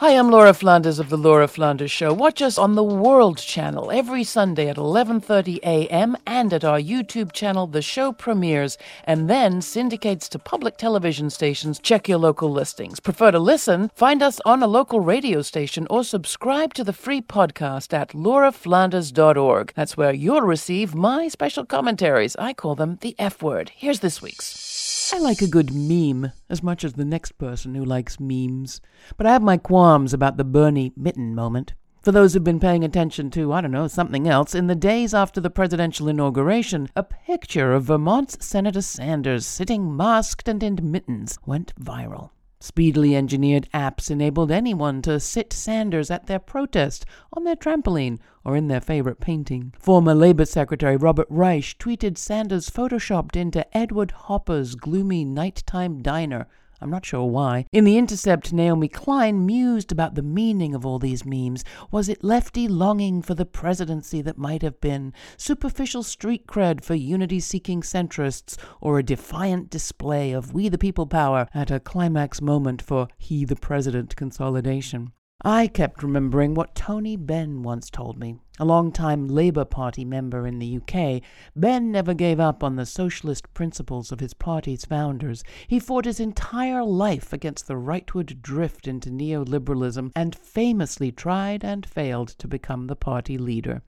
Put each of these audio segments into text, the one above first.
Hi, I'm Laura Flanders of the Laura Flanders Show. Watch us on the World Channel every Sunday at 11:30 a.m. and at our YouTube channel. The show premieres and then syndicates to public television stations. Check your local listings. Prefer to listen? Find us on a local radio station or subscribe to the free podcast at lauraflanders.org. That's where you'll receive my special commentaries. I call them the F word. Here's this week's. I like a good meme as much as the next person who likes memes. But I have my qualms about the Bernie mitten moment. For those who've been paying attention to, I don't know, something else, in the days after the presidential inauguration, a picture of Vermont's Senator Sanders sitting masked and in mittens went viral. Speedily engineered apps enabled anyone to sit Sanders at their protest, on their trampoline, or in their favorite painting. Former Labor Secretary Robert Reich tweeted Sanders photoshopped into Edward Hopper's gloomy nighttime diner I'm not sure why. In The Intercept, Naomi Klein mused about the meaning of all these memes. Was it lefty longing for the presidency that might have been, superficial street cred for unity seeking centrists, or a defiant display of we the people power at a climax moment for he the president consolidation? I kept remembering what Tony Benn once told me. A long-time Labour Party member in the UK, Benn never gave up on the socialist principles of his party's founders. He fought his entire life against the rightward drift into neoliberalism and famously tried and failed to become the party leader.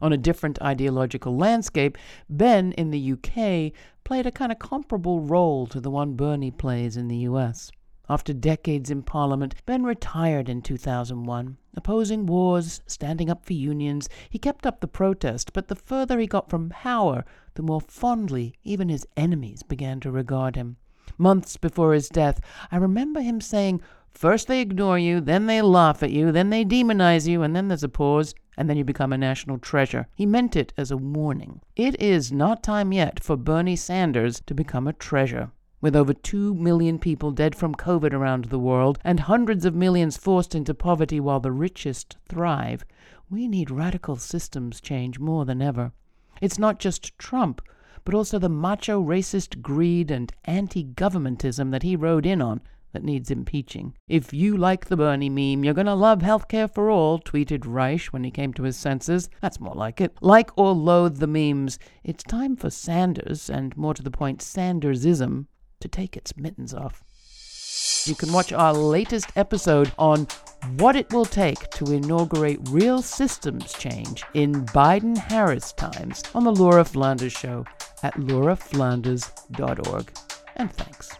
On a different ideological landscape, Benn in the UK played a kind of comparable role to the one Bernie plays in the US. After decades in Parliament, Benn retired in 2001. Opposing wars, standing up for unions, he kept up the protest, but the further he got from power, the more fondly even his enemies began to regard him. Months before his death, I remember him saying, First they ignore you, then they laugh at you, then they demonize you, and then there's a pause, and then you become a national treasure. He meant it as a warning. It is not time yet for Bernie Sanders to become a treasure. With over 2 million people dead from COVID around the world and hundreds of millions forced into poverty while the richest thrive, we need radical systems change more than ever. It's not just Trump, but also the macho racist greed and anti governmentism that he rode in on that needs impeaching. If you like the Bernie meme, you're going to love healthcare for all, tweeted Reich when he came to his senses. That's more like it. Like or loathe the memes, it's time for Sanders, and more to the point, Sandersism, to take its mittens off. You can watch our latest episode on what it will take to inaugurate real systems change in Biden Harris times on The Laura Flanders Show at lauraflanders.org. And thanks.